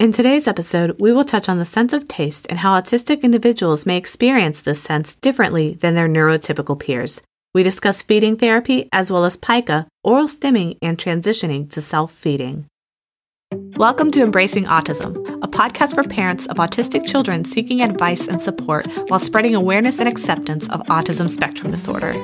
In today's episode, we will touch on the sense of taste and how autistic individuals may experience this sense differently than their neurotypical peers. We discuss feeding therapy as well as pica, oral stimming, and transitioning to self feeding. Welcome to Embracing Autism, a podcast for parents of autistic children seeking advice and support while spreading awareness and acceptance of autism spectrum disorder.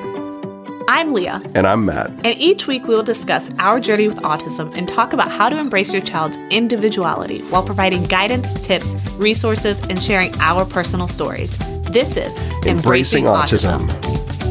I'm Leah. And I'm Matt. And each week we will discuss our journey with autism and talk about how to embrace your child's individuality while providing guidance, tips, resources, and sharing our personal stories. This is Embracing, Embracing autism. autism.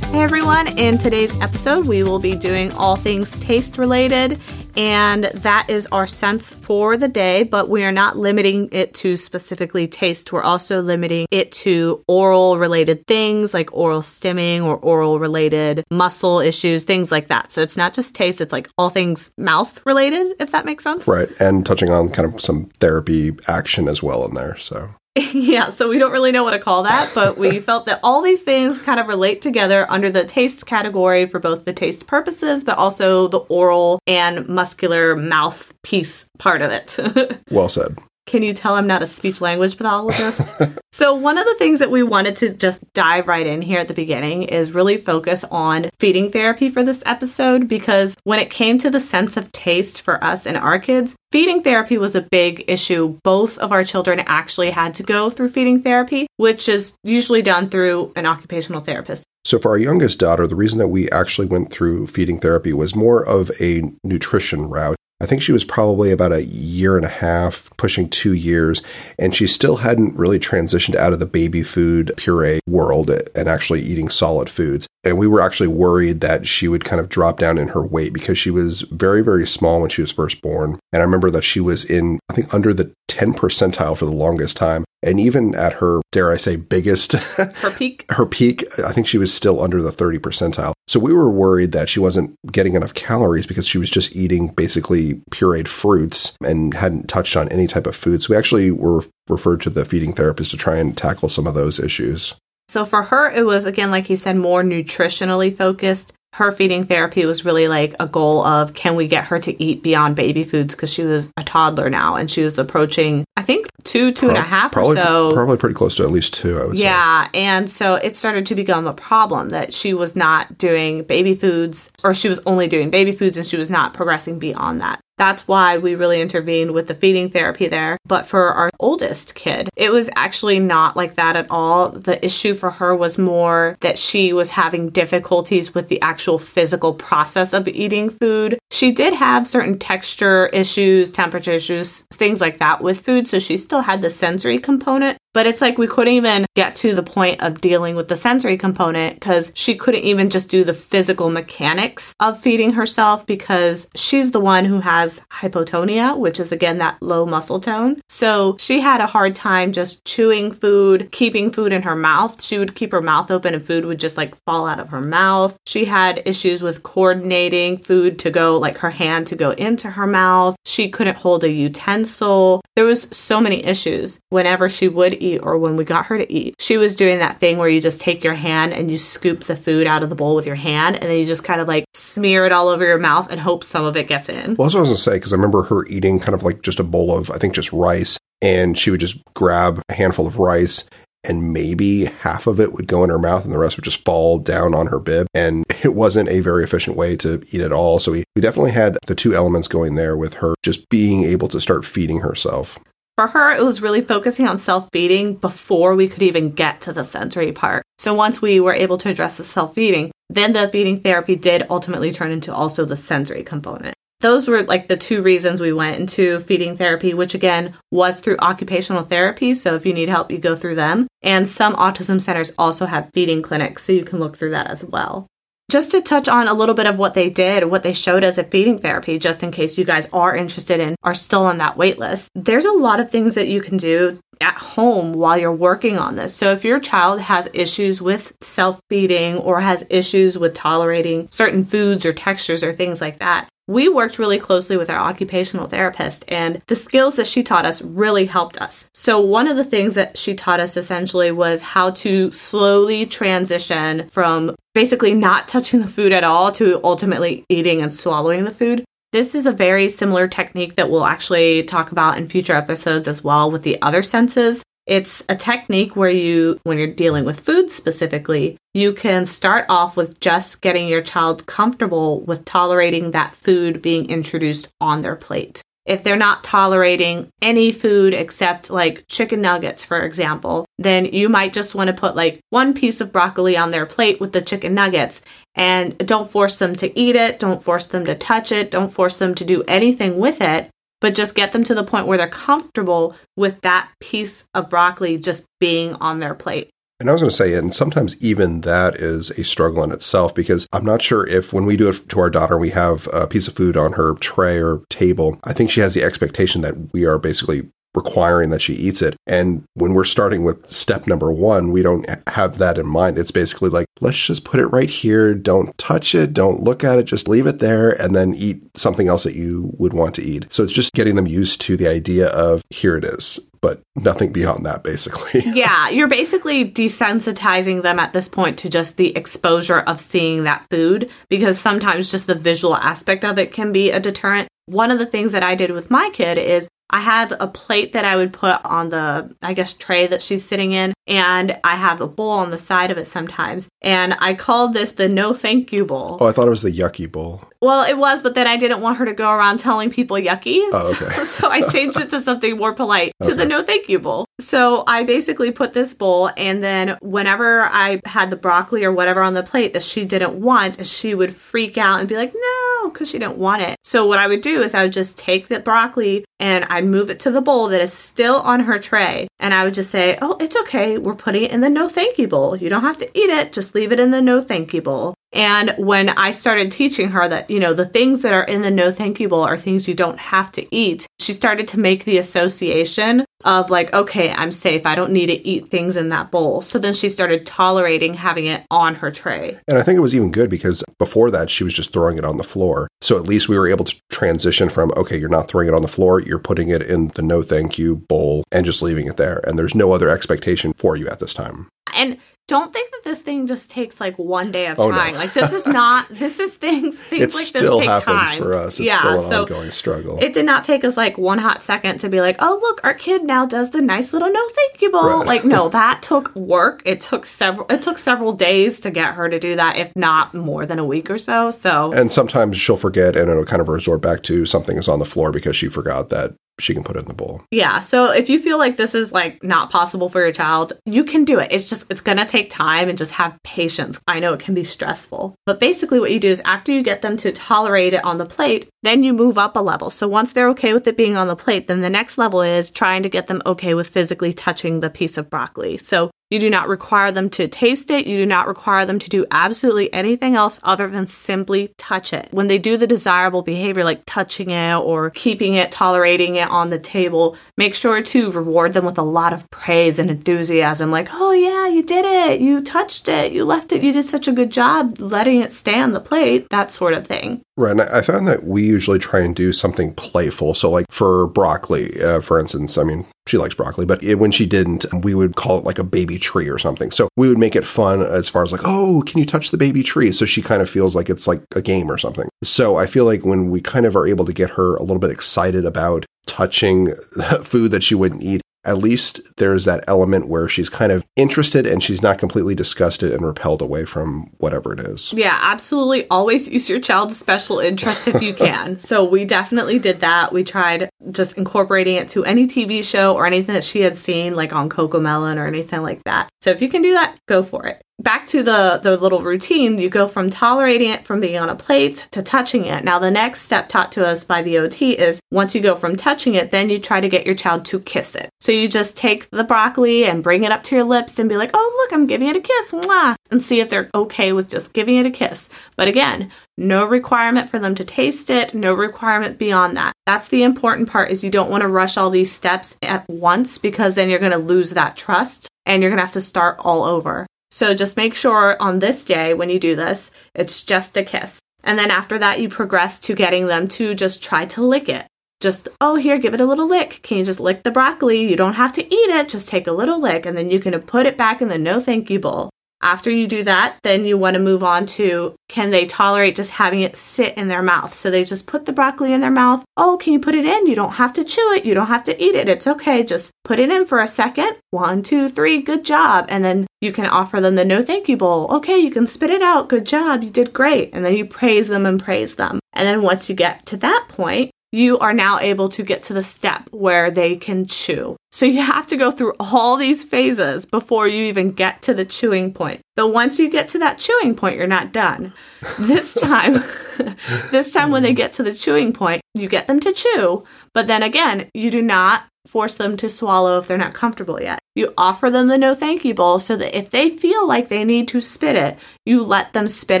Hey everyone, in today's episode, we will be doing all things taste related, and that is our sense for the day, but we are not limiting it to specifically taste. We're also limiting it to oral related things like oral stimming or oral related muscle issues, things like that. So it's not just taste, it's like all things mouth related, if that makes sense. Right. And touching on kind of some therapy action as well in there. So yeah, so we don't really know what to call that, but we felt that all these things kind of relate together under the taste category for both the taste purposes, but also the oral and muscular mouth piece part of it. well said. Can you tell I'm not a speech language pathologist? so, one of the things that we wanted to just dive right in here at the beginning is really focus on feeding therapy for this episode because when it came to the sense of taste for us and our kids, feeding therapy was a big issue. Both of our children actually had to go through feeding therapy, which is usually done through an occupational therapist. So, for our youngest daughter, the reason that we actually went through feeding therapy was more of a nutrition route. I think she was probably about a year and a half, pushing two years, and she still hadn't really transitioned out of the baby food puree world and actually eating solid foods. And we were actually worried that she would kind of drop down in her weight because she was very, very small when she was first born. And I remember that she was in, I think, under the 10 percentile for the longest time. And even at her, dare I say, biggest, her peak, her peak, I think she was still under the 30 percentile. So we were worried that she wasn't getting enough calories because she was just eating basically pureed fruits and hadn't touched on any type of food. So we actually were referred to the feeding therapist to try and tackle some of those issues. So for her, it was again, like he said, more nutritionally focused her feeding therapy was really like a goal of can we get her to eat beyond baby foods because she was a toddler now and she was approaching i think two two Pro- and a half probably, or so probably pretty close to at least two i would say. yeah say. and so it started to become a problem that she was not doing baby foods or she was only doing baby foods and she was not progressing beyond that that's why we really intervened with the feeding therapy there. But for our oldest kid, it was actually not like that at all. The issue for her was more that she was having difficulties with the actual physical process of eating food. She did have certain texture issues, temperature issues, things like that with food. So she still had the sensory component, but it's like we couldn't even get to the point of dealing with the sensory component because she couldn't even just do the physical mechanics of feeding herself because she's the one who has hypotonia, which is again that low muscle tone. So she had a hard time just chewing food, keeping food in her mouth. She would keep her mouth open and food would just like fall out of her mouth. She had issues with coordinating food to go, like her hand to go into her mouth. She couldn't hold a utensil. There was so many issues whenever she would eat or when we got her to eat. She was doing that thing where you just take your hand and you scoop the food out of the bowl with your hand and then you just kind of like smear it all over your mouth and hope some of it gets in. Well, that's what I was going to say because I remember her eating kind of like just a bowl of, I think, just rice. And she would just grab a handful of rice and maybe half of it would go in her mouth and the rest would just fall down on her bib. And it wasn't a very efficient way to eat at all. So we, we definitely had the two elements going there with her just being able to start feeding herself. For her, it was really focusing on self feeding before we could even get to the sensory part. So once we were able to address the self feeding, then the feeding therapy did ultimately turn into also the sensory component. Those were like the two reasons we went into feeding therapy, which again was through occupational therapy. So if you need help, you go through them. And some autism centers also have feeding clinics, so you can look through that as well just to touch on a little bit of what they did, what they showed us at feeding therapy, just in case you guys are interested and are still on that wait list, there's a lot of things that you can do at home while you're working on this. So if your child has issues with self feeding or has issues with tolerating certain foods or textures or things like that, we worked really closely with our occupational therapist, and the skills that she taught us really helped us. So, one of the things that she taught us essentially was how to slowly transition from basically not touching the food at all to ultimately eating and swallowing the food. This is a very similar technique that we'll actually talk about in future episodes as well with the other senses. It's a technique where you, when you're dealing with food specifically, you can start off with just getting your child comfortable with tolerating that food being introduced on their plate. If they're not tolerating any food except like chicken nuggets, for example, then you might just want to put like one piece of broccoli on their plate with the chicken nuggets and don't force them to eat it. Don't force them to touch it. Don't force them to do anything with it, but just get them to the point where they're comfortable with that piece of broccoli just being on their plate. And I was going to say, and sometimes even that is a struggle in itself because I'm not sure if when we do it to our daughter, we have a piece of food on her tray or table, I think she has the expectation that we are basically requiring that she eats it. And when we're starting with step number one, we don't have that in mind. It's basically like, let's just put it right here. Don't touch it. Don't look at it. Just leave it there and then eat something else that you would want to eat. So it's just getting them used to the idea of here it is but nothing beyond that, basically. yeah, you're basically desensitizing them at this point to just the exposure of seeing that food because sometimes just the visual aspect of it can be a deterrent. One of the things that I did with my kid is I have a plate that I would put on the, I guess, tray that she's sitting in, and I have a bowl on the side of it sometimes. And I called this the no thank you bowl. Oh, I thought it was the yucky bowl. Well, it was, but then I didn't want her to go around telling people yuckies. Oh, okay. so I changed it to something more polite to the no thank you bowl. So I basically put this bowl, and then whenever I had the broccoli or whatever on the plate that she didn't want, she would freak out and be like, no, because she didn't want it. So what I would do is I would just take the broccoli and I'd move it to the bowl that is still on her tray. And I would just say, oh, it's okay. We're putting it in the no thank you bowl. You don't have to eat it. Just leave it in the no thank you bowl. And when I started teaching her that, you know, the things that are in the no thank you bowl are things you don't have to eat, she started to make the association of like, okay, I'm safe. I don't need to eat things in that bowl. So then she started tolerating having it on her tray. And I think it was even good because before that, she was just throwing it on the floor. So at least we were able to transition from, okay, you're not throwing it on the floor, you're putting it in the no thank you bowl and just leaving it there. And there's no other expectation for you at this time. And don't think that this thing just takes like one day of Oh, time. no. Like this is not. This is things. Things It like still this take happens time. for us. It's yeah. still an so ongoing struggle. it did not take us like one hot second to be like, oh look, our kid now does the nice little no thank you bowl. Right. Like no, that took work. It took several. It took several days to get her to do that, if not more than a week or so. So and sometimes she'll forget and it'll kind of resort back to something is on the floor because she forgot that she can put it in the bowl. Yeah, so if you feel like this is like not possible for your child, you can do it. It's just it's going to take time and just have patience. I know it can be stressful. But basically what you do is after you get them to tolerate it on the plate, then you move up a level. So once they're okay with it being on the plate, then the next level is trying to get them okay with physically touching the piece of broccoli. So you do not require them to taste it. You do not require them to do absolutely anything else other than simply touch it. When they do the desirable behavior like touching it or keeping it, tolerating it on the table, make sure to reward them with a lot of praise and enthusiasm like, oh yeah, you did it. You touched it. You left it. You did such a good job letting it stay on the plate. That sort of thing. Right. And I found that we usually try and do something playful. So, like for broccoli, uh, for instance, I mean, she likes broccoli, but it, when she didn't, we would call it like a baby tree or something. So we would make it fun as far as like, oh, can you touch the baby tree? So she kind of feels like it's like a game or something. So I feel like when we kind of are able to get her a little bit excited about touching food that she wouldn't eat, at least there's that element where she's kind of interested and she's not completely disgusted and repelled away from whatever it is. Yeah, absolutely. Always use your child's special interest if you can. so we definitely did that. We tried just incorporating it to any TV show or anything that she had seen, like on CoComelon or anything like that. So if you can do that, go for it. Back to the the little routine, you go from tolerating it from being on a plate to touching it. Now the next step taught to us by the OT is once you go from touching it, then you try to get your child to kiss it. So you just take the broccoli and bring it up to your lips and be like, "Oh, look, I'm giving it a kiss." Mwah, and see if they're okay with just giving it a kiss. But again, no requirement for them to taste it, no requirement beyond that. That's the important part is you don't want to rush all these steps at once because then you're going to lose that trust and you're going to have to start all over. So just make sure on this day when you do this, it's just a kiss. And then after that, you progress to getting them to just try to lick it. Just, oh, here, give it a little lick. Can you just lick the broccoli? You don't have to eat it, just take a little lick, and then you can put it back in the no thank you bowl. After you do that, then you want to move on to can they tolerate just having it sit in their mouth? So they just put the broccoli in their mouth. Oh, can you put it in? You don't have to chew it. You don't have to eat it. It's okay. Just put it in for a second. One, two, three. Good job. And then you can offer them the no thank you bowl. Okay, you can spit it out. Good job. You did great. And then you praise them and praise them. And then once you get to that point, you are now able to get to the step where they can chew. So you have to go through all these phases before you even get to the chewing point. But once you get to that chewing point, you're not done. This time, this time when they get to the chewing point, you get them to chew, but then again, you do not force them to swallow if they're not comfortable yet. You offer them the no thank you bowl so that if they feel like they need to spit it, you let them spit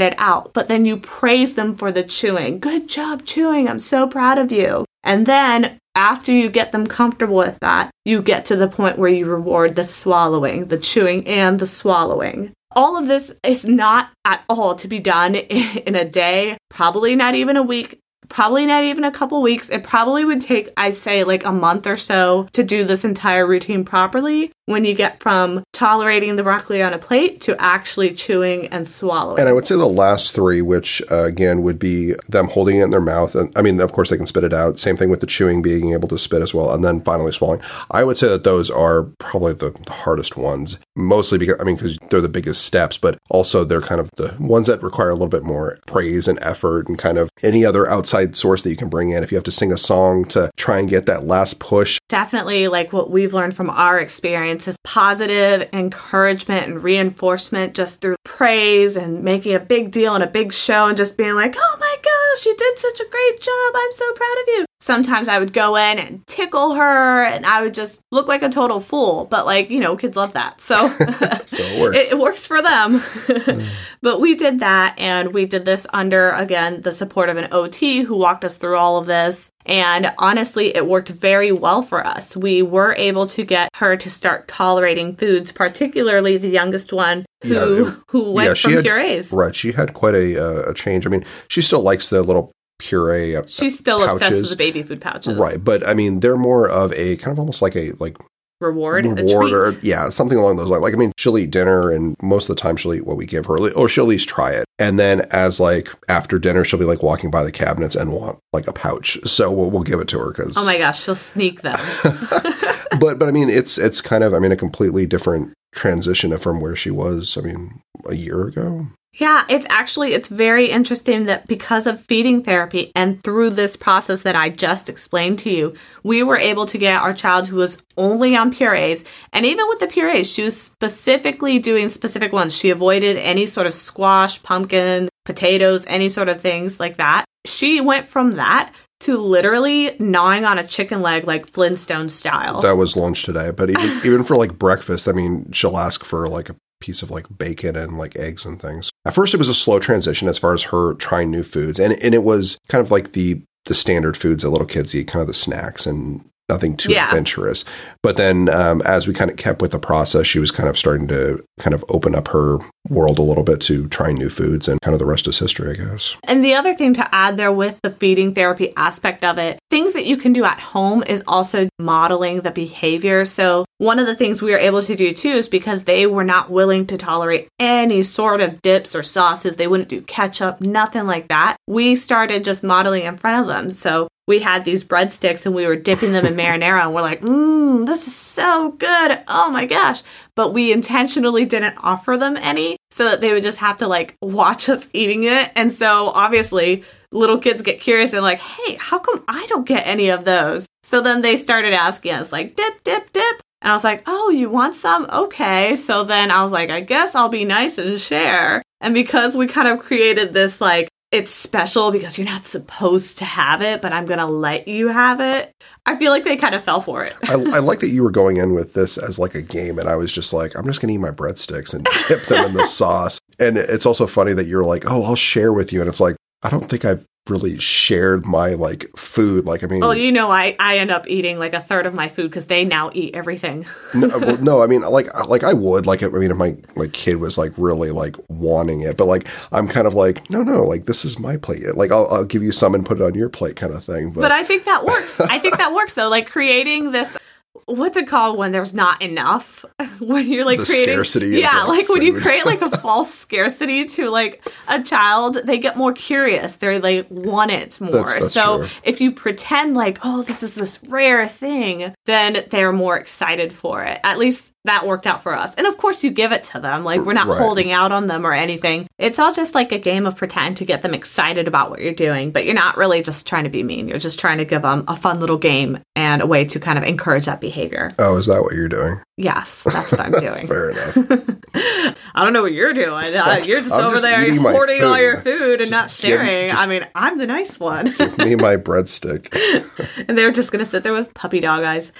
it out. But then you praise them for the chewing. Good job chewing. I'm so proud of you. And then after you get them comfortable with that, you get to the point where you reward the swallowing, the chewing and the swallowing. All of this is not at all to be done in a day, probably not even a week, probably not even a couple weeks. It probably would take, I'd say, like a month or so to do this entire routine properly when you get from tolerating the broccoli on a plate to actually chewing and swallowing. And I would say the last three, which uh, again would be them holding it in their mouth. And I mean, of course, they can spit it out. Same thing with the chewing, being able to spit as well. And then finally swallowing. I would say that those are probably the hardest ones, mostly because, I mean, because they're the biggest steps, but also they're kind of the ones that require a little bit more praise and effort and kind of any other outside source that you can bring in. If you have to sing a song to try and get that last push. Definitely, like what we've learned from our experience is positive encouragement and reinforcement just through praise and making a big deal and a big show and just being like, oh my you did such a great job. I'm so proud of you. Sometimes I would go in and tickle her and I would just look like a total fool. But, like, you know, kids love that. So, so it works. it, it works for them. mm. But we did that and we did this under, again, the support of an OT who walked us through all of this. And honestly, it worked very well for us. We were able to get her to start tolerating foods, particularly the youngest one who yeah, who went yeah, from had, purees. Right, she had quite a, uh, a change. I mean, she still likes the little puree. Uh, She's still pouches. obsessed with the baby food pouches, right? But I mean, they're more of a kind of almost like a like reward, reward or yeah, something along those lines. Like I mean, she'll eat dinner, and most of the time she'll eat what we give her, or she'll at least try it. And then as like after dinner, she'll be like walking by the cabinets and want like a pouch. So we'll, we'll give it to her because oh my gosh, she'll sneak them. but but I mean, it's it's kind of I mean a completely different transition from where she was. I mean, a year ago. Yeah, it's actually it's very interesting that because of feeding therapy and through this process that I just explained to you, we were able to get our child who was only on purees, and even with the purees, she was specifically doing specific ones. She avoided any sort of squash, pumpkin, potatoes, any sort of things like that. She went from that to literally gnawing on a chicken leg like Flintstone style. That was lunch today, but even even for like breakfast, I mean, she'll ask for like a piece of like bacon and like eggs and things. At first, it was a slow transition as far as her trying new foods, and and it was kind of like the the standard foods that little kids eat, kind of the snacks and nothing too yeah. adventurous. But then um, as we kind of kept with the process, she was kind of starting to kind of open up her world a little bit to trying new foods and kind of the rest is history, I guess. And the other thing to add there with the feeding therapy aspect of it, things that you can do at home is also modeling the behavior. So one of the things we were able to do too is because they were not willing to tolerate any sort of dips or sauces, they wouldn't do ketchup, nothing like that. We started just modeling in front of them. So we had these breadsticks and we were dipping them in marinara and we're like, mmm, this is so good. Oh my gosh. But we intentionally didn't offer them any so that they would just have to like watch us eating it. And so obviously, little kids get curious and like, hey, how come I don't get any of those? So then they started asking us, like, dip, dip, dip. And I was like, oh, you want some? Okay. So then I was like, I guess I'll be nice and share. And because we kind of created this like it's special because you're not supposed to have it, but I'm going to let you have it. I feel like they kind of fell for it. I, I, like that you were going in with this as like a game, and I was just like, I'm just going to eat my breadsticks and dip them in the sauce. And it's also funny that you're like, oh, I'll share with you. And it's like, I don't think I've really shared my like food. Like, I mean, well, you know, I I end up eating like a third of my food because they now eat everything. no, well, no, I mean, like, like I would like. I mean, if my my kid was like really like wanting it, but like I'm kind of like, no, no, like this is my plate. Like I'll I'll give you some and put it on your plate, kind of thing. But, but I think that works. I think that works though. Like creating this what's it called when there's not enough? when you're like The creating scarcity Yeah, like, when you create like a false scarcity to like a child, they get more curious. They like want it more. That's- that's so true. if you pretend like, oh, this is this rare thing, then they're more excited for it. At least that worked out for us. And of course, you give it to them. Like, we're not Right. holding out on them or anything. It's all just like a game of pretend to get them excited about what you're doing, but you're not really just trying to be mean. You're just trying to give them a fun little game and a way to kind of encourage that behavior. Oh, is that what you're doing? Yes, that's what I'm doing. Fair enough. I don't know what you're doing. Uh, you're just I'm over just there hoarding all your food and not Just give- sharing. I mean, I'm the nice one. Give me my breadstick. and they're just going to sit there with puppy dog eyes.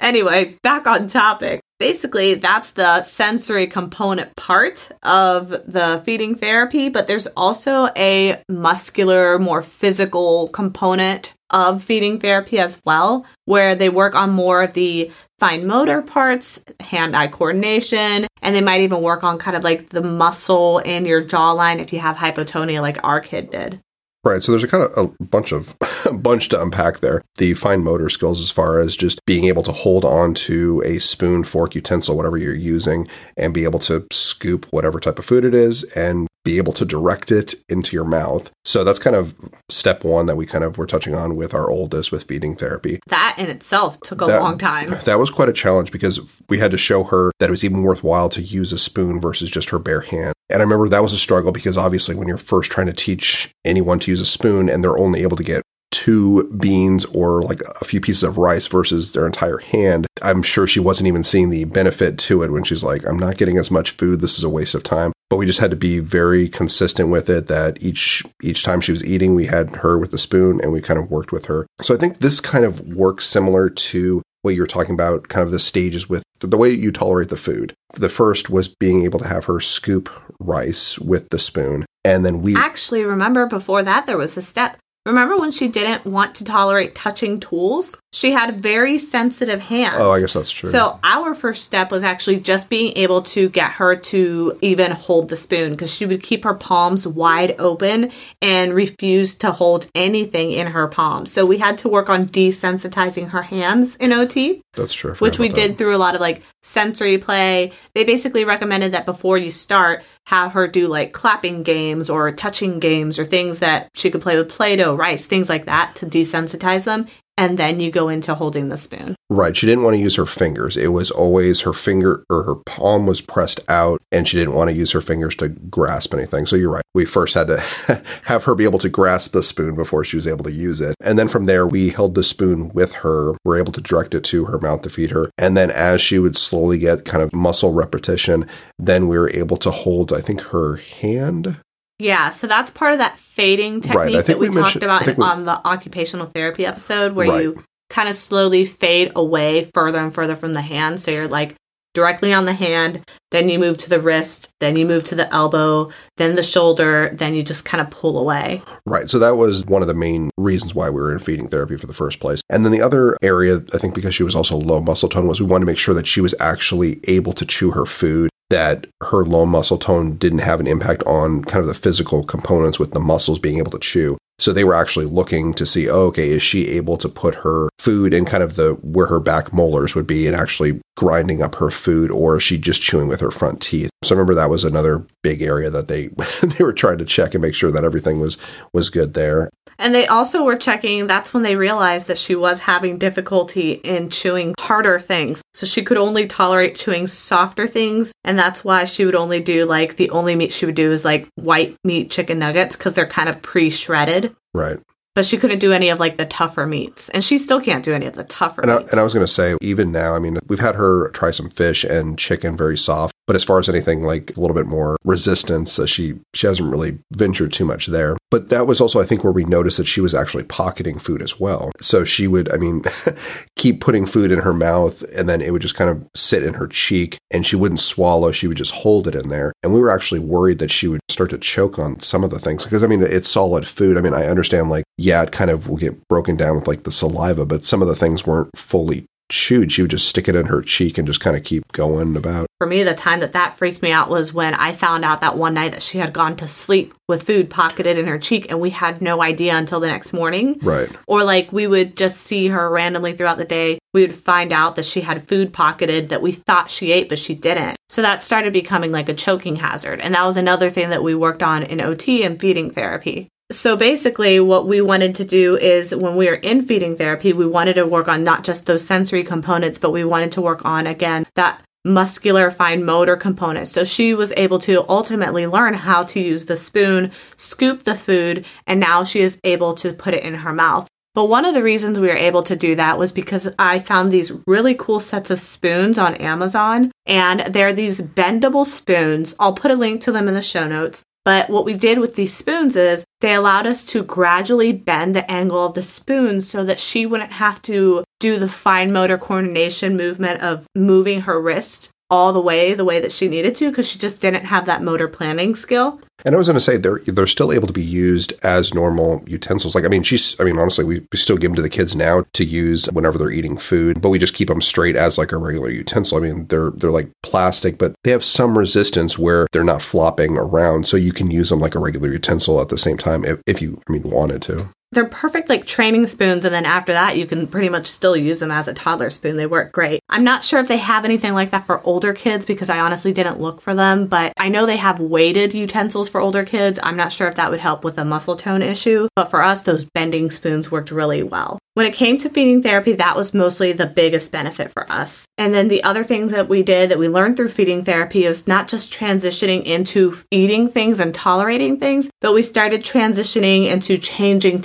anyway, back on topic. Basically, that's the sensory component part of the feeding therapy, but there's also a muscular, more physical component of feeding therapy as well, where they work on more of the fine motor parts, hand eye coordination, and they might even work on kind of like the muscle in your jawline if you have hypotonia, like our kid did. Right. So there's a kind of a bunch of a bunch to unpack there. The fine motor skills, as far as just being able to hold on to a spoon, fork, utensil, whatever you're using, and be able to scoop whatever type of food it is and be able to direct it into your mouth. So that's kind of step one that we kind of were touching on with our oldest with feeding therapy. That in itself took a That- long time. That was quite a challenge because we had to show her that it was even worthwhile to use a spoon versus just her bare hand. And I remember that was a struggle because obviously when you're first trying to teach anyone to use a spoon and they're only able to get two beans or like a few pieces of rice versus their entire hand, I'm sure she wasn't even seeing the benefit to it when she's like, I'm not getting as much food. This is a waste of time. But we just had to be very consistent with it that each each time she was eating, we had her with the spoon and we kind of worked with her. So I think this kind of works similar to what you're talking about, kind of the stages with the way you tolerate the food. The first was being able to have her scoop rice with the spoon. And then we Actually, remember before that, there was a step. Remember when she didn't want to tolerate touching tools? She had very sensitive hands. Oh, I guess that's true. So, our first step was actually just being able to get her to even hold the spoon because she would keep her palms wide open and refuse to hold anything in her palms. So, we had to work on desensitizing her hands in OT that's true. Which we that. did through a lot of like sensory play. They basically recommended that before you start, have her do like clapping games or touching games or things that she could play with Play Doh, rice, things like that to desensitize them. And then you go into holding the spoon. Right. She didn't want to use her fingers. It was always her finger or her palm was pressed out and she didn't want to use her fingers to grasp anything. So you're right. We first had to have her be able to grasp the spoon before she was able to use it. And then from there, we held the spoon with her. We're able to direct it to her mouth to feed her. And then as she would slowly get kind of muscle repetition, then we were able to hold, I think, her hand. Yeah, so that's part of that fading Right, I technique think that we, we talked about I think we- on the occupational therapy episode, where Right. you kind of slowly fade away further and further from the hand. So you're like directly on the hand, then you move to the wrist, then you move to the elbow, then the shoulder, then you just kind of pull away. Right. So that was one of the main reasons why we were in feeding therapy for the first place. And then the other area, I think because she was also low muscle tone, was we wanted to make sure that she was actually able to chew her food, that her low muscle tone didn't have an impact on kind of the physical components with the muscles being able to chew. So they were actually looking to see, oh, okay, is she able to put her food and kind of the where her back molars would be and actually grinding up her food, or is she just chewing with her front teeth? So I remember that was another big area that they they were trying to check and make sure that everything was was good there. And they also were checking, that's when they realized that she was having difficulty in chewing harder things. So she could only tolerate chewing softer things. And that's why she would only do like the only meat she would do is like white meat chicken nuggets because they're kind of pre shredded. Right. But she couldn't do any of like the tougher meats. And she still can't do any of the tougher And I, meats. and I was going to say, even now, I mean, we've had her try some fish and chicken very soft, but as far as anything like a little bit more resistance, uh, she she hasn't really ventured too much there. But that was also, I think, where we noticed that she was actually pocketing food as well. So she would, I mean, keep putting food in her mouth, and then it would just kind of sit in her cheek, and she wouldn't swallow. She would just hold it in there, and we were actually worried that she would start to choke on some of the things because I mean, it's solid food. I mean, I understand like yeah, it kind of will get broken down with like the saliva, but some of the things weren't fully chewed, she would just stick it in her cheek and just kind of keep going about. For me, the time that that freaked me out was when I found out that one night that she had gone to sleep with food pocketed in her cheek and we had no idea until the next morning. Right. Or like we would just see her randomly throughout the day. We would find out that she had food pocketed that we thought she ate, but she didn't. So that started becoming like a choking hazard. And that was another thing that we worked on in OT and feeding therapy. So basically, what we wanted to do is when we were in feeding therapy, we wanted to work on not just those sensory components, but we wanted to work on, again, that muscular fine motor component. So she was able to ultimately learn how to use the spoon, scoop the food, and now she is able to put it in her mouth. But one of the reasons we were able to do that was because I found these really cool sets of spoons on Amazon, and they're these bendable spoons. I'll put a link to them in the show notes. But what we did with these spoons is they allowed us to gradually bend the angle of the spoon so that she wouldn't have to do the fine motor coordination movement of moving her wrist all the way the way that she needed to because she just didn't have that motor planning skill. And I was going to say they're they're still able to be used as normal utensils. Like I mean, she's I mean honestly, we, we still give them to the kids now to use whenever they're eating food, but we just keep them straight as like a regular utensil. I mean, they're they're like plastic, but they have some resistance where they're not flopping around, so you can use them like a regular utensil at the same time if, if you I mean wanted to they're perfect like training spoons and then after that you can pretty much still use them as a toddler spoon. They work great. I'm not sure if they have anything like that for older kids because i honestly didn't look for them but i know they have weighted utensils for older kids. I'm not sure if that would help with a muscle tone issue but for us those bending spoons worked really well. When it came to feeding therapy, that was mostly the biggest benefit for us. And then the other things that we did that we learned through feeding therapy is not just transitioning into eating things and tolerating things, but we started transitioning into changing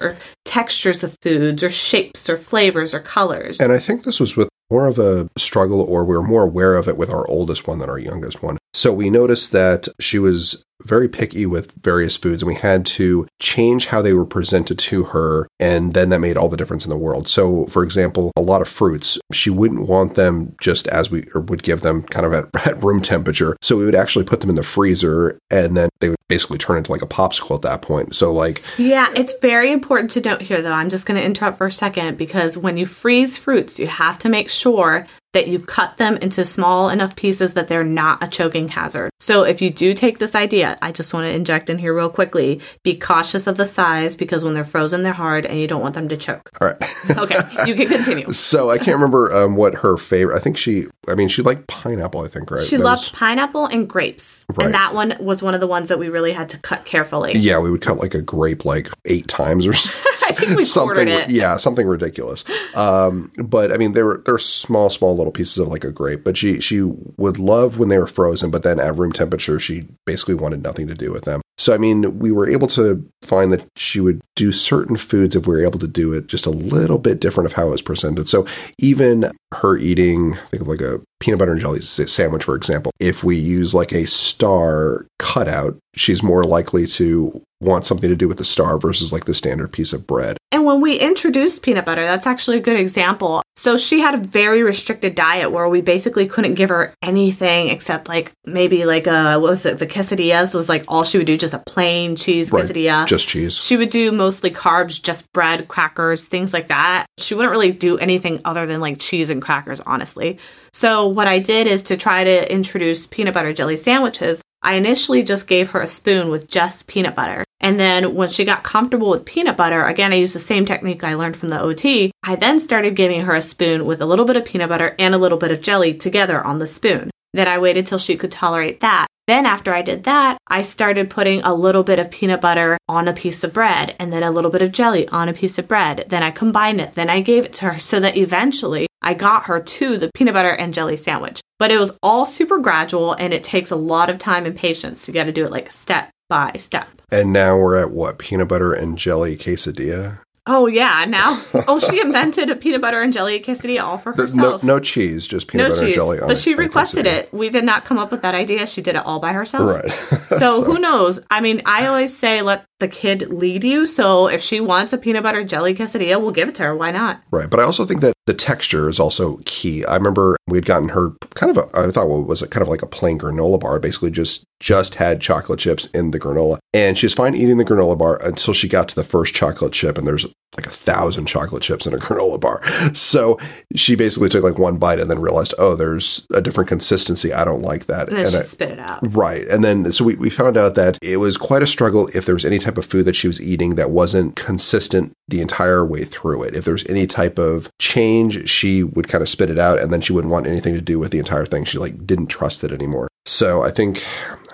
or textures of foods or shapes or flavors or colors. And I think this was with more of a struggle or we were more aware of it with our oldest one than our youngest one. So we noticed that she was very picky with various foods and we had to change how they were presented to her and then that made all the difference in the world. So for example a lot of fruits she wouldn't want them just as we would give them kind of at, at, room temperature. So we would actually put them in the freezer and then they would basically turn into like a popsicle at that point. So like yeah it's very important to note here though. I'm just going to interrupt for a second because when you freeze fruits you have to make sure that you cut them into small enough pieces that they're not a choking hazard. So if you do take this idea, I just want to inject in here real quickly, be cautious of the size because when they're frozen, they're hard and you don't want them to choke. All right. okay, you can continue. So I can't remember um, what her favorite, I think she, I mean, she liked pineapple, I think, right? She that loved pineapple and grapes. Right. And that one was one of the ones that we really had to cut carefully. Yeah, we would cut like a grape like eight times or something. Yeah, something ridiculous. Um, but I mean, they were, they're small, small little pieces of like a grape, but she she would love when they were frozen, but then at room temperature, she basically wanted nothing to do with them. So I mean, we were able to find that she would do certain foods if we were able to do it just a little bit different of how it was presented. So even her eating, think of like a peanut butter and jelly sandwich, for example. If we use like a star cutout, she's more likely to want something to do with the star versus like the standard piece of bread. And when we introduced peanut butter, that's actually a good example. So she had a very restricted diet where we basically couldn't give her anything except like maybe like a what was it, the quesadillas was like all she would do, just a plain cheese right. quesadilla. Just cheese. She would do mostly carbs, just bread, crackers, things like that. She wouldn't really do anything other than like cheese and crackers, honestly. So what I did is to try to introduce peanut butter jelly sandwiches. I initially just gave her a spoon with just peanut butter. And then when she got comfortable with peanut butter, again, I used the same technique I learned from the OT. I then started giving her a spoon with a little bit of peanut butter and a little bit of jelly together on the spoon. Then I waited till she could tolerate that. Then, after I did that, I started putting a little bit of peanut butter on a piece of bread and then a little bit of jelly on a piece of bread. Then I combined it. Then I gave it to her so that eventually I got her to the peanut butter and jelly sandwich. But it was all super gradual and it takes a lot of time and patience. You got to do it like step by step. And now we're at what? Peanut butter and jelly quesadilla? Oh yeah, now oh she invented a peanut butter and jelly quesadilla all for herself. No, no cheese, just peanut no butter cheese. and jelly. but she requested it. We did not come up with that idea. She did it all by herself. Right. so, so who knows? I mean, I always say let the kid lead you. So if she wants a peanut butter jelly quesadilla, we'll give it to her. Why not? Right. But I also think that the texture is also key. I remember we had gotten her kind of a, I thought what was a, kind of like a plain granola bar, basically just just had chocolate chips in the granola. And she was fine eating the granola bar until she got to the first chocolate chip, and there's like a thousand chocolate chips in a granola bar. So she basically took like one bite and then realized, oh, there's a different consistency. I don't like that. And then and she I, spit it out. Right. And then, so we, we found out that it was quite a struggle if there was any type of food that she was eating that wasn't consistent the entire way through it. If there was any type of change, she would kind of spit it out and then she wouldn't want anything to do with the entire thing. She like didn't trust it anymore. So I think,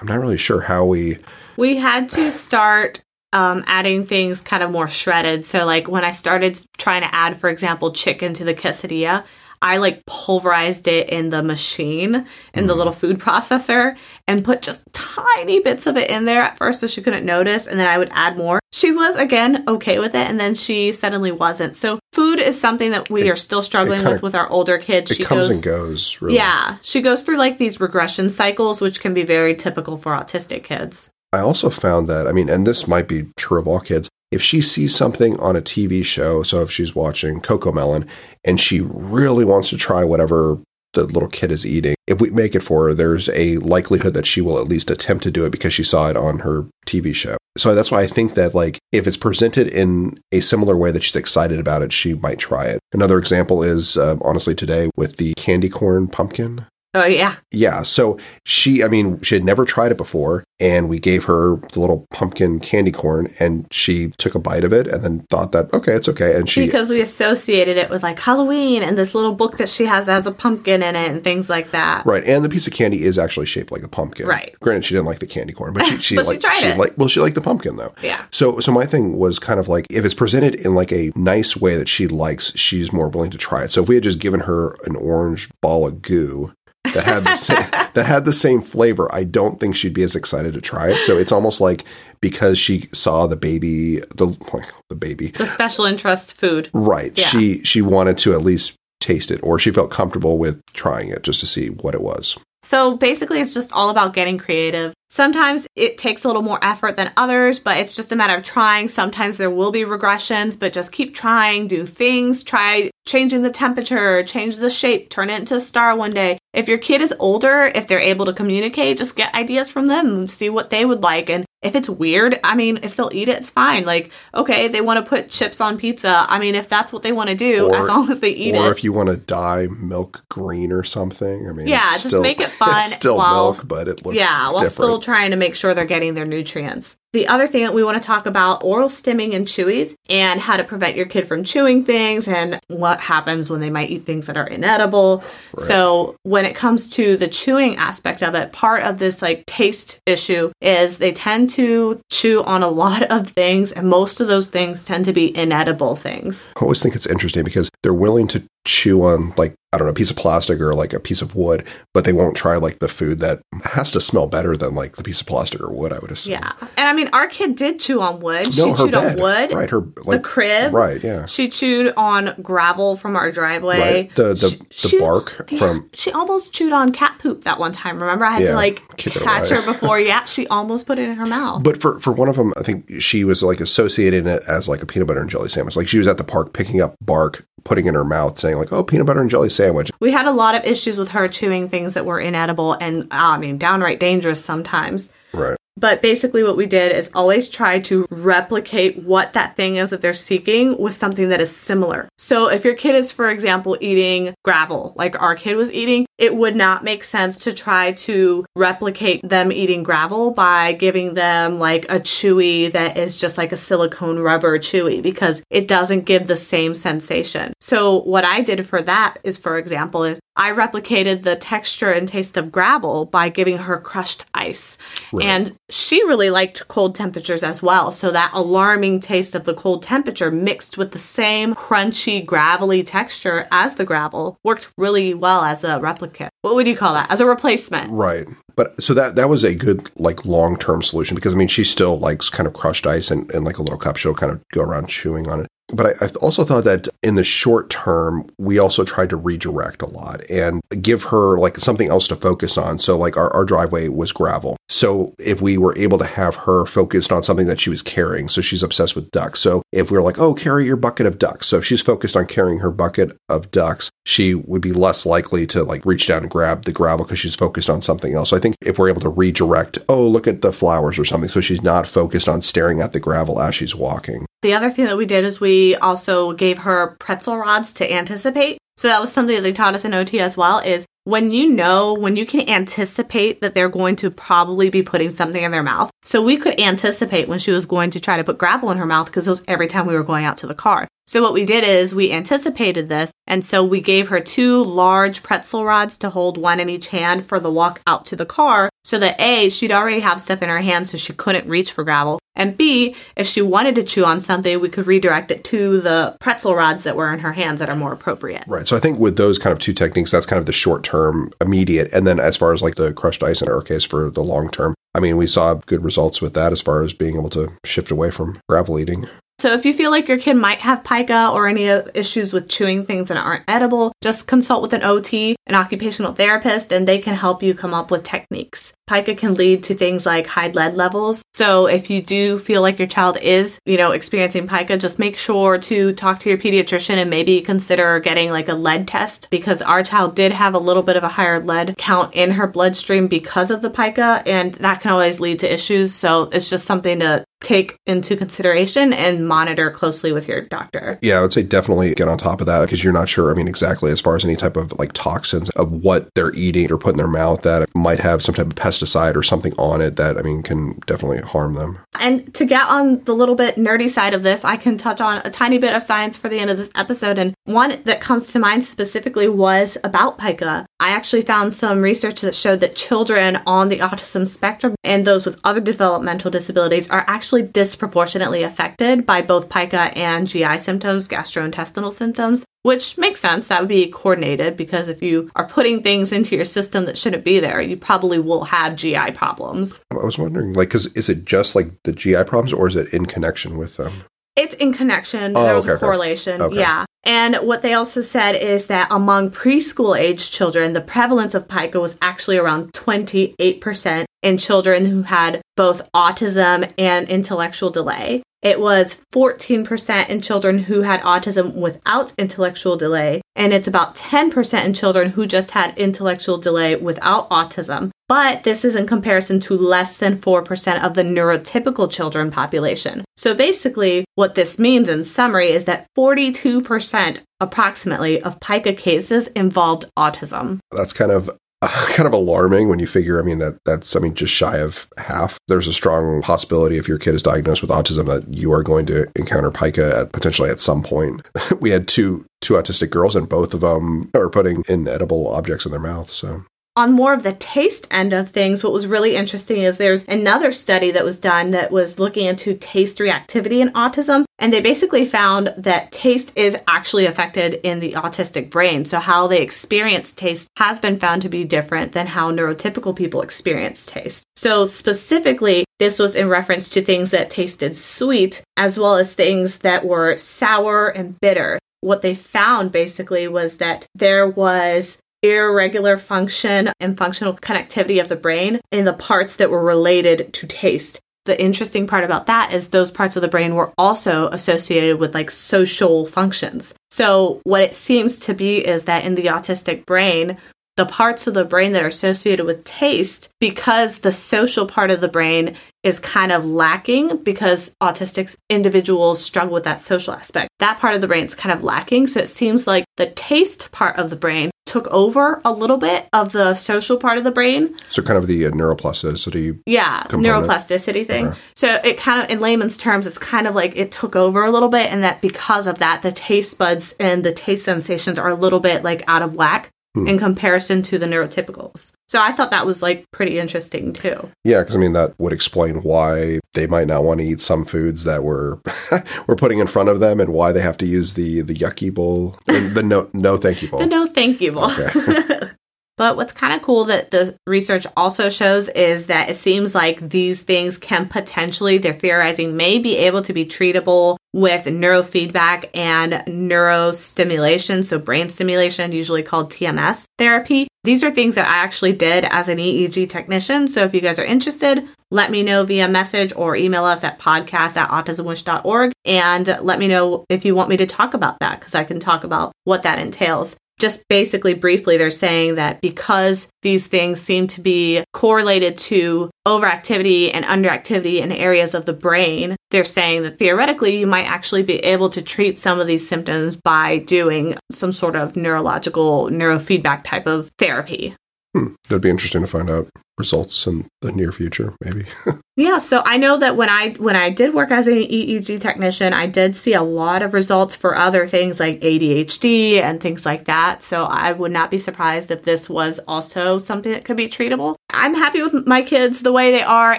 I'm not really sure how we, We had to start um, adding things kind of more shredded. So, like when I started trying to add, for example, chicken to the quesadilla, I like pulverized it in the machine in the mm-hmm. little food processor and put just tiny bits of it in there at first so she couldn't notice. And then I would add more. She was again okay with it. And then she suddenly wasn't. So, food is something that we are still struggling kinda- with with our older kids. it she comes goes, and goes really. yeah, she goes through like these regression cycles, which can be very typical for autistic kids. I also found that, I mean, and this might be true of all kids, if she sees something on a TV show, so if she's watching CoComelon and she really wants to try whatever the little kid is eating, if we make it for her, there's a likelihood that she will at least attempt to do it because she saw it on her TV show. So that's why I think that, like, if it's presented in a similar way that she's excited about it, she might try it. Another example is, uh, honestly, today with the candy corn pumpkin. Oh, yeah. Yeah. So she, I mean, she had never tried it before. And we gave her the little pumpkin candy corn and she took a bite of it and then thought that, okay, it's okay. And she, because we associated it with like Halloween and this little book that she has that has a pumpkin in it and things like that. right. And the piece of candy is actually shaped like a pumpkin. Right. Granted, she didn't like the candy corn, but she, she But she like, tried it. like, well, she liked the pumpkin though. Yeah. So, so my thing was kind of like if it's presented in like a nice way that she likes, she's more willing to try it. So if we had just given her an orange ball of goo that had the same, that had the same flavor, I don't think she'd be as excited to try it. So it's almost like because she saw the baby, the the baby, The special interest food. right? Yeah. She she wanted to at least taste it, or she felt comfortable with trying it just to see what it was. So basically, it's just all about getting creative. Sometimes it takes a little more effort than others, but it's just a matter of trying. Sometimes there will be regressions, but just keep trying, do things, try changing the temperature, change the shape, turn it into a star one day. If your kid is older, if they're able to communicate, just get ideas from them, see what they would like. And if it's weird, I mean, if they'll eat it, it's fine. Like, okay, they want to put chips on pizza. I mean, if that's what they want to do, Or- as long as they eat or it. Or if you want to dye milk green or something, I mean, Yeah, it's just still, make it fun It's still while- milk, but it looks yeah, while different. still trying to make sure they're getting their nutrients. The other thing that we want to talk about oral stimming and chewies and how to prevent your kid from chewing things and what happens when they might eat things that are inedible. So, when it comes to the chewing aspect of it, part of this like taste issue is they tend to chew on a lot of things and most of those things tend to be inedible things. I always think it's interesting because they're willing to chew on like I don't know a piece of plastic or like a piece of wood, but they won't try like the food that has to smell better than like the piece of plastic or wood. I would assume. Yeah. And I mean, our kid did chew on wood. No, she chewed bed, on wood. right? Her the crib. right? Yeah, She chewed on gravel from our driveway. right. The the, She- the she- bark yeah, from she almost chewed on cat poop that one time. Remember, I had Yeah, to like catch her before. Yeah, she almost put it in her mouth. But for for one of them, I think she was like associating it as like a peanut butter and jelly sandwich. Like she was at the park picking up bark, putting in her mouth, saying like, "Oh, peanut butter and jelly sandwich." we had a lot of issues with her chewing things that were inedible and I mean downright dangerous sometimes. Right. But basically, what we did is always try to replicate what that thing is that they're seeking with something that is similar. So, if your kid is, for example, eating gravel, like our kid was eating, it would not make sense to try to replicate them eating gravel by giving them like a chewy that is just like a silicone rubber chewy because it doesn't give the same sensation. So, what I did for that is, for example, is I replicated the texture and taste of gravel by giving her crushed ice. And she really liked cold temperatures as well. So that alarming taste of the cold temperature mixed with the same crunchy, gravelly texture as the gravel worked really well as a replicate. What would you call that? As a replacement. Right. But so that that was a good like long term solution because I mean she still likes kind of crushed ice and, and like a little cup. She'll kind of go around chewing on it. But I, I also thought that in the short term, we also tried to redirect a lot and give her like something else to focus on. So, like our, our driveway was gravel. So, if we were able to have her focused on something that she was carrying, so she's obsessed with ducks. So, if we were like, oh, carry your bucket of ducks. So, if she's focused on carrying her bucket of ducks, she would be less likely to like reach down and grab the gravel because she's focused on something else. So, I think if we're able to redirect, oh, look at the flowers or something, so she's not focused on staring at the gravel as she's walking. The other thing that we did is we also gave her pretzel rods to anticipate. So that was something that they taught us in OT as well is when you know, when you can anticipate that they're going to probably be putting something in their mouth. So we could anticipate when she was going to try to put gravel in her mouth because it was every time we were going out to the car. So what we did is we anticipated this. And so we gave her two large pretzel rods to hold one in each hand for the walk out to the car. So that A, she'd already have stuff in her hands so she couldn't reach for gravel. And B, if she wanted to chew on something, we could redirect it to the pretzel rods that were in her hands that are more appropriate. Right. So I think with those kind of two techniques, that's kind of the short term, immediate. And then as far as like the crushed ice in our case for the long term, I mean, we saw good results with that as far as being able to shift away from gravel eating. So if you feel like your kid might have pica or any issues with chewing things that aren't edible, just consult with an OT, an occupational therapist, and they can help you come up with techniques. Pica can lead to things like high lead levels. So if you do feel like your child is, you know, experiencing pica, just make sure to talk to your pediatrician and maybe consider getting like a lead test because our child did have a little bit of a higher lead count in her bloodstream because of the pica and that can always lead to issues. So it's just something to take into consideration and monitor closely with your doctor. Yeah, I would say definitely get on top of that because you're not sure, I mean, exactly as far as any type of like toxins of what they're eating or put in their mouth that might have some type of pesticide or something on it that, I mean, can definitely harm them. And to get on the little bit nerdy side of this, I can touch on a tiny bit of science for the end of this episode. And one that comes to mind specifically was about pica. I actually found some research that showed that children on the autism spectrum and those with other developmental disabilities are actually disproportionately affected by both pica and GI symptoms, gastrointestinal symptoms, which makes sense. That would be coordinated because if you are putting things into your system that shouldn't be there, you probably will have GI problems. I was wondering, like, because is it just like the GI problems or is it in connection with them? It's in connection. Oh, there was okay, a correlation. Okay. Yeah. And what they also said is that among preschool age children, the prevalence of pica was actually around 28% in children who had both autism and intellectual delay. It was 14% in children who had autism without intellectual delay, and it's about 10% in children who just had intellectual delay without autism. But this is in comparison to less than 4% of the neurotypical children population. So basically, what this means in summary is that 42% approximately of pica cases involved autism. That's kind of kind of alarming when you figure i mean that that's i mean just shy of half. There's a strong possibility if your kid is diagnosed with autism that you are going to encounter pica at potentially at some point. We had two two autistic girls and both of them are putting inedible objects in their mouth so. On more of the taste end of things, what was really interesting is there's another study that was done that was looking into taste reactivity in autism. And they basically found that taste is actually affected in the autistic brain. So, how they experience taste has been found to be different than how neurotypical people experience taste. So, specifically, this was in reference to things that tasted sweet, as well as things that were sour and bitter. What they found basically was that there was irregular function and functional connectivity of the brain in the parts that were related to taste. The interesting part about that is those parts of the brain were also associated with like social functions. So, what it seems to be is that in the autistic brain, the parts of the brain that are associated with taste, because the social part of the brain is kind of lacking because autistic individuals struggle with that social aspect. That part of the brain is kind of lacking. So it seems like the taste part of the brain took over a little bit of the social part of the brain. so kind of the uh, neuroplasticity Yeah, Component. neuroplasticity thing. Okay. So it kind of, in layman's terms, it's kind of like it took over a little bit, and that because of that, the taste buds and the taste sensations are a little bit like out of whack Hmm. in comparison to the neurotypicals. So I thought that was like pretty interesting too. yeah because i mean that would explain why they might not want to eat some foods that we're we're putting in front of them and why they have to use the the yucky bowl the no no thank you bowl The no thank you bowl. Okay. But what's kind of cool that the research also shows is that it seems like these things can potentially, they're theorizing, may be able to be treatable with neurofeedback and neurostimulation, so brain stimulation, usually called TMS therapy. These are things that I actually did as an EEG technician. So if you guys are interested, let me know via message or email us at podcast at autismwish.org and let me know if you want me to talk about that because I can talk about what that entails just basically briefly, they're saying that because these things seem to be correlated to overactivity and underactivity in areas of the brain, they're saying that theoretically you might actually be able to treat some of these symptoms by doing some sort of neurological neurofeedback type of therapy. Hmm. That'd be interesting to find out results in the near future, maybe. yeah, so I know that when I when I did work as an EEG technician, I did see a lot of results for other things like ADHD and things like that. So I would not be surprised if this was also something that could be treatable. I'm happy with my kids the way they are,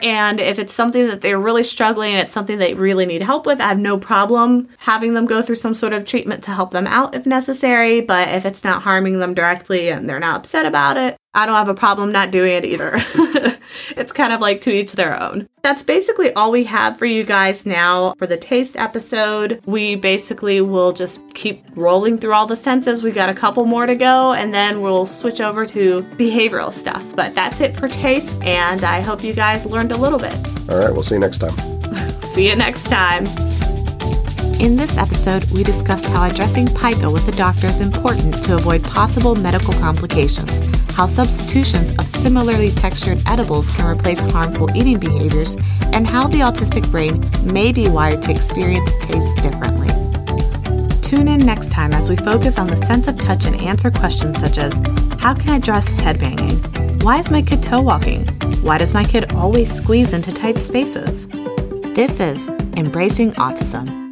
and if it's something that they're really struggling and it's something they really need help with, I have no problem having them go through some sort of treatment to help them out if necessary. But if it's not harming them directly and they're not upset about it, I don't have a problem not doing it either. it's kind of like to each their own. That's basically all we have for you guys now for the taste episode. We basically will just keep rolling through all the senses. We got a couple more to go and then we'll switch over to behavioral stuff. But that's it for taste, and I hope you guys learned a little bit. All right, we'll see you next time. see you next time. In this episode, we discussed how addressing pica with the doctor is important to avoid possible medical complications, how substitutions of similarly textured edibles can replace harmful eating behaviors, and how the autistic brain may be wired to experience taste differently. Tune in next time as we focus on the sense of touch and answer questions such as How can I dress headbanging? Why is my kid toe walking? Why does my kid always squeeze into tight spaces? This is Embracing Autism